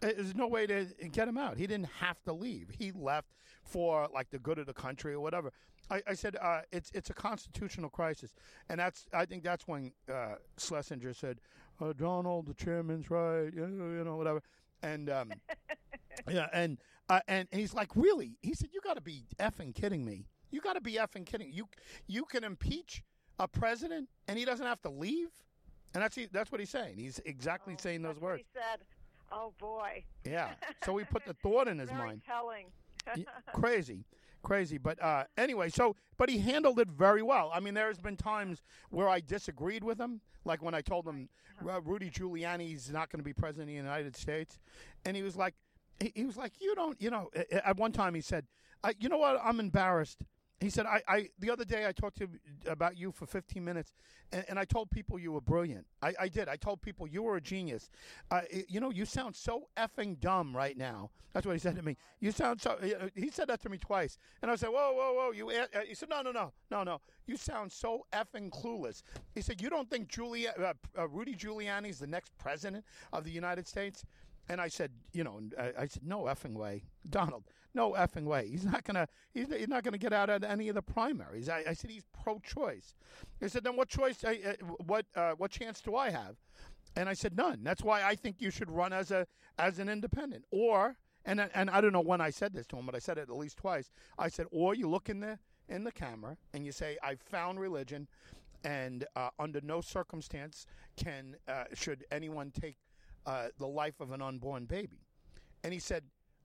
B: There's no way to get him out. He didn't have to leave. He left for like the good of the country or whatever. I, I said uh, it's it's a constitutional crisis, and that's I think that's when uh, Schlesinger said, uh, "Donald, the chairman's right," you know, you know whatever, and um, yeah, and uh, and he's like, "Really?" He said, "You got to be effing kidding me. You got to be effing kidding. You you can impeach a president and he doesn't have to leave." And that's that's what he's saying. He's exactly
C: oh,
B: saying those words.
C: He said. Oh boy.
B: Yeah. So we put the thought in his
C: Very
B: mind.
C: Telling.
B: crazy, crazy. But uh, anyway, so but he handled it very well. I mean, there's been times where I disagreed with him, like when I told him uh, Rudy Giuliani's not going to be president of the United States, and he was like, he, he was like, you don't, you know. At one time, he said, you know what? I'm embarrassed he said, I, I the other day I talked to about you for 15 minutes, and, and I told people you were brilliant. I, I did. I told people you were a genius. Uh, you know, you sound so effing dumb right now. That's what he said to me. You sound so. He said that to me twice, and I said, whoa, whoa, whoa. You. Uh, he said, no, no, no, no, no. You sound so effing clueless. He said, you don't think Julia, uh, uh, Rudy Giuliani is the next president of the United States? And I said, you know, I, said, no effing way, Donald. No effing way. He's not gonna. He's, he's not gonna get out of any of the primaries. I, I said he's pro-choice. He said, then what choice? Uh, what uh, what chance do I have? And I said none. That's why I think you should run as a as an independent. Or and and I don't know when I said this to him, but I said it at least twice. I said, or you look in the in the camera and you say, I found religion, and uh, under no circumstance can uh, should anyone take uh, the life of an unborn baby. And he said,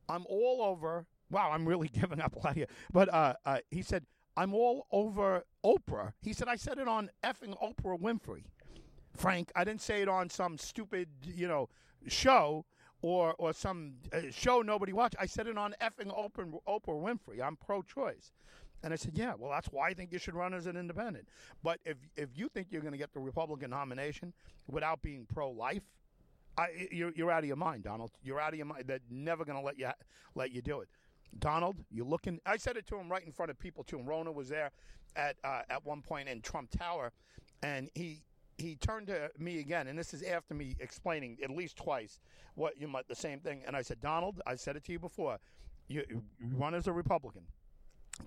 B: I'm all over Wow, I'm really giving up a lot here. But uh, uh, he said, I'm all over Oprah. He said, I said it on effing Oprah Winfrey. Frank, I didn't say it on some stupid, you know, show or or some uh, show nobody watched. I said it on effing Oprah, Oprah Winfrey. I'm pro-choice. And I said, yeah, well, that's why I think you should run as an independent. But if if you think you're going to get the Republican nomination without being pro-life, I, you're, you're out of your mind, Donald. You're out of your mind. They're never going to let you let you do it. Donald, you're looking. I said it to him right in front of people too. And Rona was there at uh, at one point in Trump Tower, and he he turned to me again, and this is after me explaining at least twice what you might the same thing. And I said, Donald, I said it to you before. You, you run as a Republican.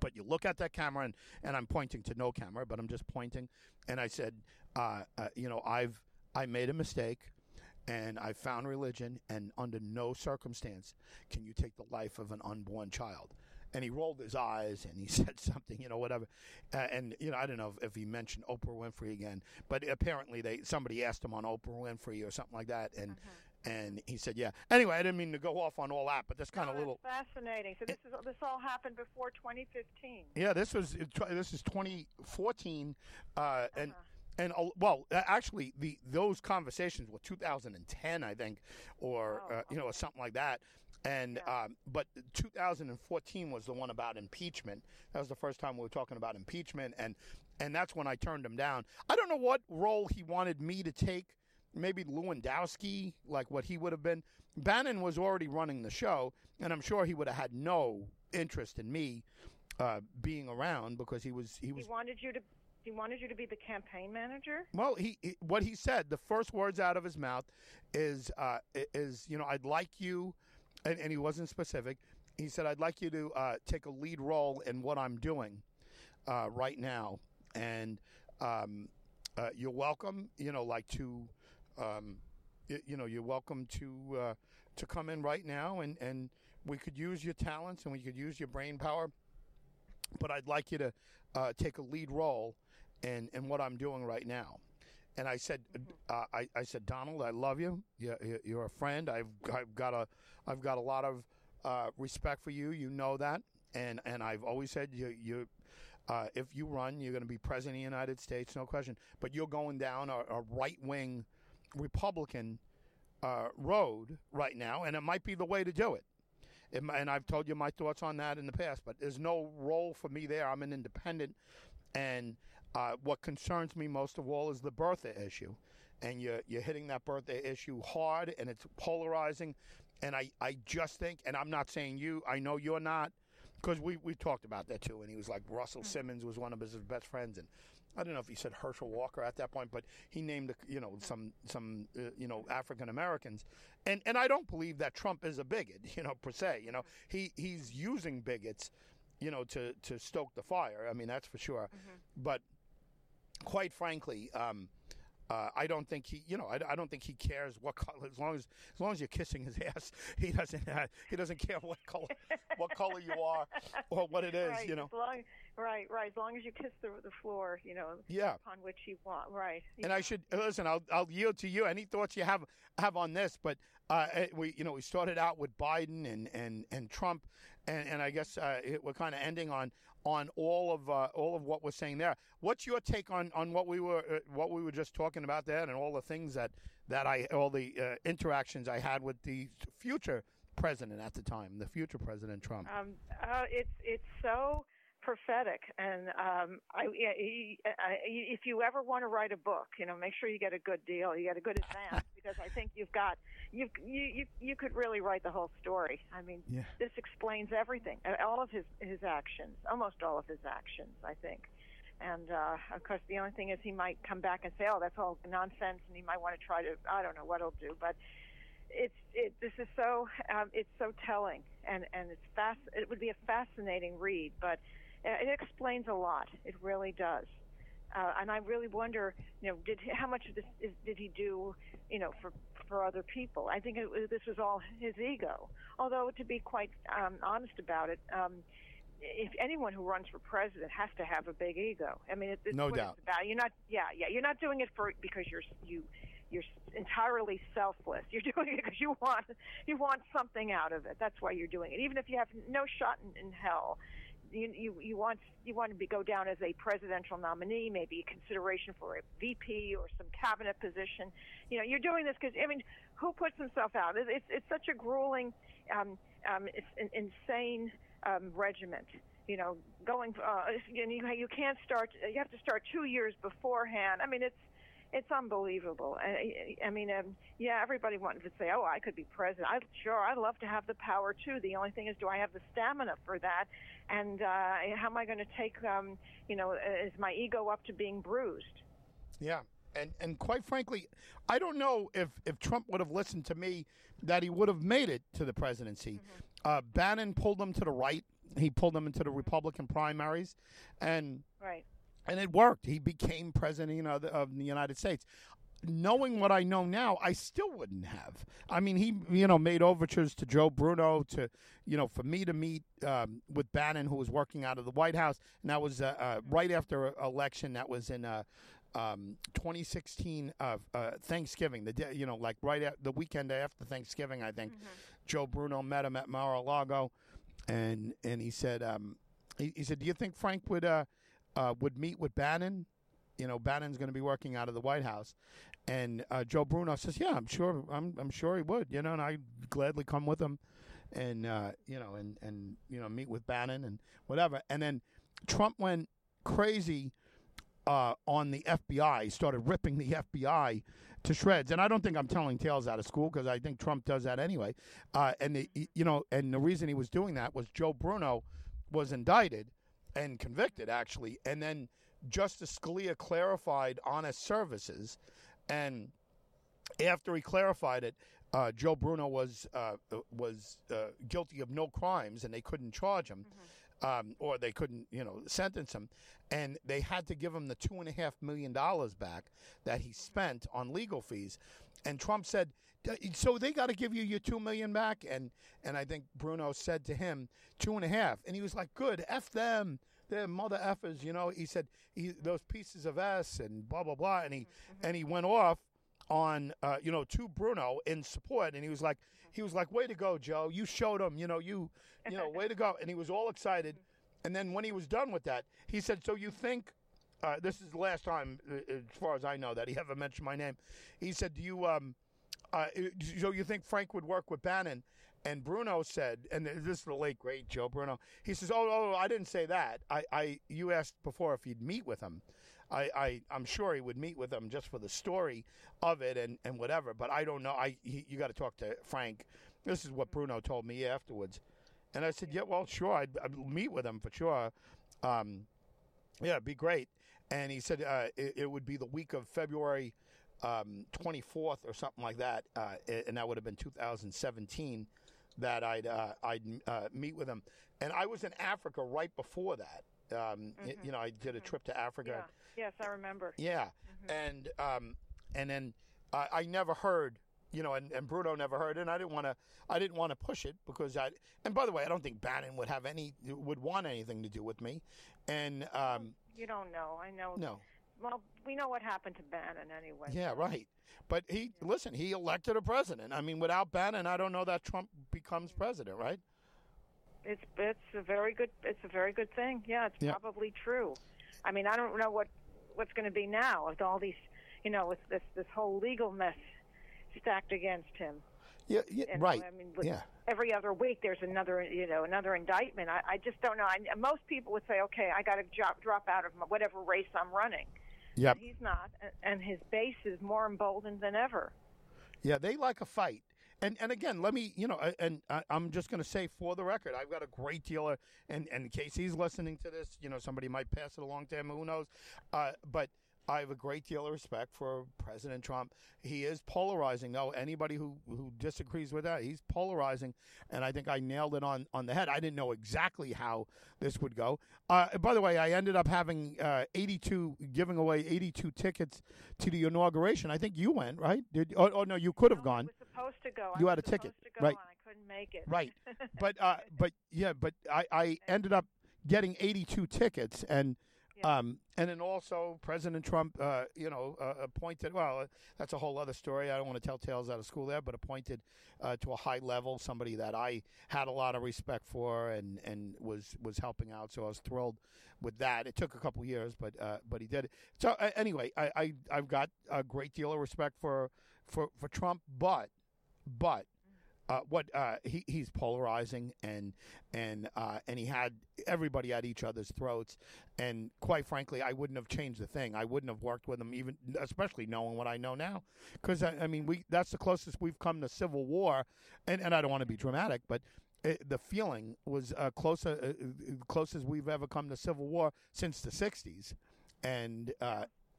B: But you look at that camera, and, and I'm pointing to no camera, but I'm just pointing. And I said, uh, uh, you know, I've I made a mistake and I found religion, and under no circumstance can you take the life of an unborn child. And he rolled his eyes and he said something, you know, whatever. Uh, and you know, I don't know if, if, he mentioned Oprah Winfrey again, but apparently they somebody asked him on Oprah Winfrey or something like that, and. Uh-huh. And he said, "Yeah." Anyway, I didn't mean to go off on all that, but that's kind of
C: no,
B: little
C: fascinating. So this is this all happened before 2015.
B: Yeah, this was this is 2014, uh, uh-huh. and and well, actually, the those conversations were 2010, I think, or oh, uh, you know, or something like that. And yeah. um, but 2014 was the one about impeachment. That was the first time we were talking about impeachment, and and that's when I turned him down. I don't know what role he wanted me to take. Maybe Lewandowski, like what he would have been. Bannon was already running the show, and I'm sure he would have had no interest in me uh, being around because he was he was.
C: He wanted you to he wanted you to be the campaign manager.
B: Well, he, he what he said. The first words out of his mouth is uh, is you know I'd like you, and, and he wasn't specific. He said I'd like you to uh, take a lead role in what I'm doing uh, right now, and um, uh, you're welcome. You know, like to, um, you know, you're welcome to uh, to come in right now, and and we could use your talents and we could use your brain power. But I'd like you to uh, take a lead role in in what I'm doing right now. And I said, uh, I, I said, Donald, I love you. You're, you're a friend. I've I've got a I've got a lot of uh, respect for you. You know that, and and I've always said you you. Uh, if you run, you're going to be president of the United States, no question. But you're going down a, a right wing Republican uh, road right now, and it might be the way to do it. it. And I've told you my thoughts on that in the past, but there's no role for me there. I'm an independent, and uh, what concerns me most of all is the birther issue, and you're you're hitting that birther issue hard, and it's polarizing. And I, I just think, and I'm not saying you, I know you're not, because we we talked about that too. And he was like Russell Simmons was one of his best friends, and I don't know if he said Herschel Walker at that point, but he named you know some some uh, you know African Americans, and and I don't believe that Trump is a bigot, you know per se. You know he he's using bigots, you know to to stoke the fire. I mean that's for sure, but quite frankly. Um, uh, I don't think he, you know, I, I, don't think he cares what color. As long as, as long as you're kissing his ass, he doesn't. Uh, he doesn't care what color, what color you are, or what it is.
C: right,
B: You know.
C: Long, right, right. As long as you kiss the the floor, you know.
B: Yeah.
C: Upon which you want, right.
B: And I should listen. I'll I'll yield to you. Any thoughts you have have on this? But uh, eh, we, you know, we started out with Biden and and and Trump, and and I guess uh, it, we're kind of ending on on all of uh, all of what we're saying there. What's your take on, on what we were uh, what we were just talking about there, and all the things that that I all the uh, interactions I had with the future president at the time, the future President Trump.
C: Um, uh, it's it's so prophetic, and um, I, he, I, if you ever want to write a book, you know, make sure you get a good deal, you get a good advance, because I think you've got you you you you could really write the whole story. I mean,
B: Yeah.
C: this explains everything, uh, all of his his actions, almost all of his actions, I think. And uh, of course, the only thing is he might come back and say, "Oh, that's all nonsense," and he might want to try to I don't know what he'll do, but it's it this is so um, it's so telling and and it's fast it would be a fascinating read but uh, it explains a lot it really does uh, and I really wonder you know did how much of this is, did he do you know for for other people I think it, this was all his ego although to be quite um, honest about it um, if anyone who runs for president has to have a big ego I mean it, it's
B: No
C: what
B: doubt.
C: it's about you're not yeah yeah you're not doing it for because you're you you're entirely selfless. You're doing it because you want you want something out of it. That's why you're doing it, even if you have no shot in, in hell. You, you you want you want to be, go down as a presidential nominee, maybe consideration for a VP or some cabinet position. You know, you're doing this because I mean, who puts himself out? It, it's it's such a grueling, um, um, it's an insane um, regiment. You know, going uh, you, you can't start. You have to start two years beforehand. I mean, it's it's unbelievable. I, I mean, um, yeah, everybody wanted to say, "Oh, I could be president." I sure, I'd love to have the power too. The only thing is, do I have the stamina for that? And uh, how am I going to take, um, you know, is my ego up to being bruised?
B: Yeah. And and quite frankly, I don't know if, if Trump would have listened to me that he would have made it to the presidency. Uh, Bannon pulled him to the right. He pulled him into the Republican primaries, and
C: Right.
B: And it worked. He became president of the, of the United States. Knowing what I know now, I still wouldn't have. I mean, he you know made overtures to Joe Bruno to you know for me to meet um, with Bannon, who was working out of the White House, and that was uh, uh, right after election. That was in. Uh, um, 2016 uh, uh, Thanksgiving, the day, you know, like right at the weekend after Thanksgiving, I think Joe Bruno met him at Mar-a-Lago, and and he said, um, he, he said, do you think Frank would uh, would meet with Bannon? You know, Bannon's going to be working out of the White House, and uh, Joe Bruno says, "Yeah, I'm sure. I'm I'm sure he would. You know, and I'd gladly come with him, and uh, you know, and and you know, meet with Bannon and whatever." And then Trump went crazy uh, on the FBI. He started ripping the FBI to shreds. And I don't think I'm telling tales out of school because I think Trump does that anyway. Uh, and the, you know, and the reason he was doing that was Joe Bruno was indicted and convicted actually, and then Justice Scalia clarified honest services, and after he clarified it, uh, Joe Bruno was uh, was uh, guilty of no crimes, and they couldn't charge him, mm-hmm. um, or they couldn't, you know, sentence him, and they had to give him the two and a half million dollars back that he spent on legal fees. And Trump said, "So they got to give you your two million back." And and I think Bruno said to him, two and a half, and he was like, "Good, f them." They're mother effers, you know. He said he, those pieces of s and blah blah blah, and he mm-hmm. and he went off on uh, you know to Bruno in support, and he was like he was like, "Way to go, Joe! You showed him, you know, you you know, way to go!" And he was all excited. And then when he was done with that, he said, "So you think?" Uh, this is the last time, uh, as far as I know, that he ever mentioned my name. He said, "Do you um, uh, so you think Frank would work with Bannon?" And Bruno said, and this is the late great Joe Bruno. He says, "Oh, oh, I didn't say that. I, I, you asked before if he'd meet with him." I, I I'm sure he would meet with him just for the story of it and, and whatever. But I don't know. I he, you got to talk to Frank. This is what Bruno told me afterwards, and I said, yeah, well, sure, I'd, I'd meet with him for sure. Um, yeah, it'd be great. And he said uh, it, it, would be the week of February um, 24th or something like that, uh, and that would have been 2017 that I'd uh, I'd uh, meet with him. And I was in Africa right before that. Um, mm-hmm. you know, I did a mm-hmm. trip to Africa.
C: Yeah. Yes, I remember.
B: Yeah, mm-hmm. and um, and then I, I never heard you know, and, and Bruno never heard it. And I didn't want to, I didn't want to push it because I. And by the way, I don't think Bannon would have any, would want anything to do with me. And um,
C: you don't know. I know.
B: No.
C: Well, we know what happened to Bannon anyway.
B: Yeah, right. But he, listen, he elected a president. I mean, without Bannon, I don't know that Trump becomes president, right?
C: It's it's a very good it's a very good thing. Yeah, it's yeah. probably true. I mean, I don't know what what's going to be now with all these, you know, with this this whole legal mess stacked against him.
B: Yeah, yeah
C: and,
B: right.
C: I mean,
B: yeah.
C: every other week there's another, you know, another indictment. I, I just don't know. I, most people would say, okay, I got to drop drop out of whatever race I'm running.
B: Yeah,
C: he's not, and his base is more emboldened than ever.
B: Yeah, they like a fight. And and again, let me you know, and I'm just going to say for the record, I've got a great dealer, and and in case he's listening to this, you know, somebody might pass it along to him. Who knows? Uh, but I have a great deal of respect for President Trump. He is polarizing, though. Anybody who, who disagrees with that, he's polarizing, and I think I nailed it on, on the head. I didn't know exactly how this would go. Uh, by the way, I ended up having uh, 82, giving away 82 tickets to the inauguration. I think you went, right? Did oh, oh no, you could have
C: no,
B: gone.
C: was supposed to go.
B: You
C: I
B: had a ticket,
C: go,
B: right?
C: I couldn't make it.
B: Right, but uh, but yeah, but I, I ended up getting 82 tickets and um, and then also President Trump, uh, you know, uh, appointed. Well, that's a whole other story. I don't want to tell tales out of school there, but appointed uh, to a high level, somebody that I had a lot of respect for and, and was was helping out. So I was thrilled with that. It took a couple years, but uh, but he did it. So anyway, I, I I've got a great deal of respect for for for Trump, but but uh, what uh, he, he's polarizing and and uh, and he had everybody at each other's throats. And quite frankly I wouldn't have changed the thing. I wouldn't have worked with him even especially knowing what I know now. Because I, I, mean we that's the closest we've come to civil war. And, and I don't want to be dramatic but it, the feeling was uh, closer uh, uh, closest we've ever come to civil war since the 60s and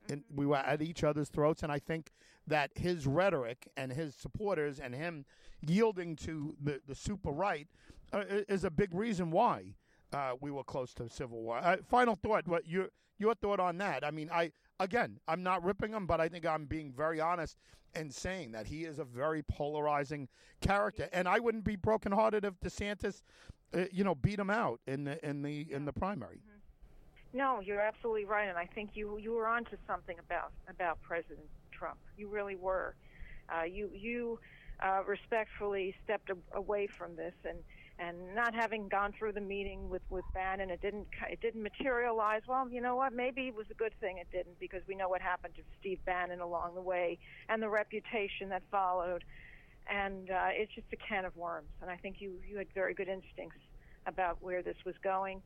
B: and we were at each other's throats and I think that his rhetoric and his supporters and him yielding to the, the super right uh, is a big reason why uh, we were close to civil war. Uh, final thought, what your your thought on that? I mean, I again, I'm not ripping him, but I think I'm being very honest in saying that he is a very polarizing character, and I wouldn't be brokenhearted if DeSantis, uh, you know, beat him out in the in the in the primary.
C: Mm-hmm. No, you're absolutely right, and I think you you were onto something about about President Trump. You really were. Uh, you you uh, respectfully stepped a- away from this and and not having gone through the meeting with with Bannon, it didn't it didn't materialize. Well, you know what? Maybe it was a good thing it didn't because we know what happened to Steve Bannon along the way and the reputation that followed. And uh, it's just a can of worms. And I think you you had very good instincts about where this was going.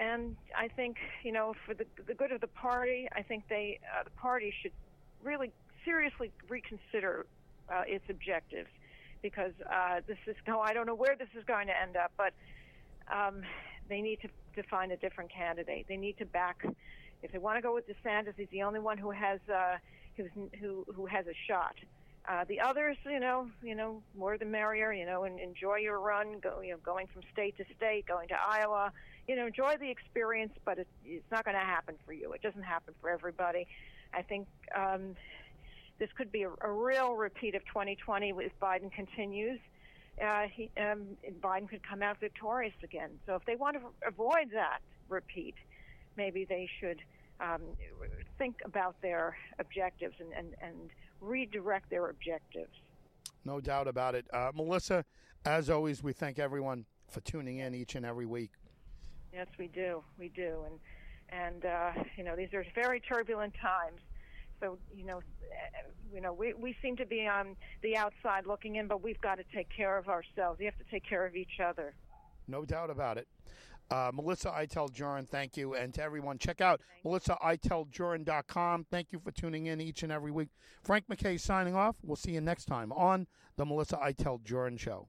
C: And I think you know for the the good of the party, I think they uh, the party should really seriously reconsider uh, its objectives because uh, this is no, I don't know where this is going to end up, but um, they need to, to find a different candidate. They need to back If they want to go with DeSantis, he's the only one who has uh, who's, who who has a shot. Uh, the others, you know, you know, more the merrier. You know, and enjoy your run. Go, you know, going from state to state, going to Iowa. You know, enjoy the experience, but it, it's not going to happen for you. It doesn't happen for everybody. I think um, this could be a, a real repeat of 2020 if Biden continues. Uh, he, um, Biden could come out victorious again. So if they want to avoid that repeat, maybe they should um, think about their objectives and, and, and redirect their objectives.
B: No doubt about it. Uh, Melissa, as always, we thank everyone for tuning in each and every week.
C: Yes, we do. We do. And, and uh, you know, these are very turbulent times. So, you know, you know, we, we seem to be on the outside looking in, but we've got to take care of ourselves. We have to take care of each other.
B: No doubt about it. Uh, Melissa Iteld Jurin, thank you. And to everyone, check out melissaiteldjurin.com. Thank you for tuning in each and every week. Frank MacKay signing off. We'll see you next time on The Melissa Iteld Jurin Show.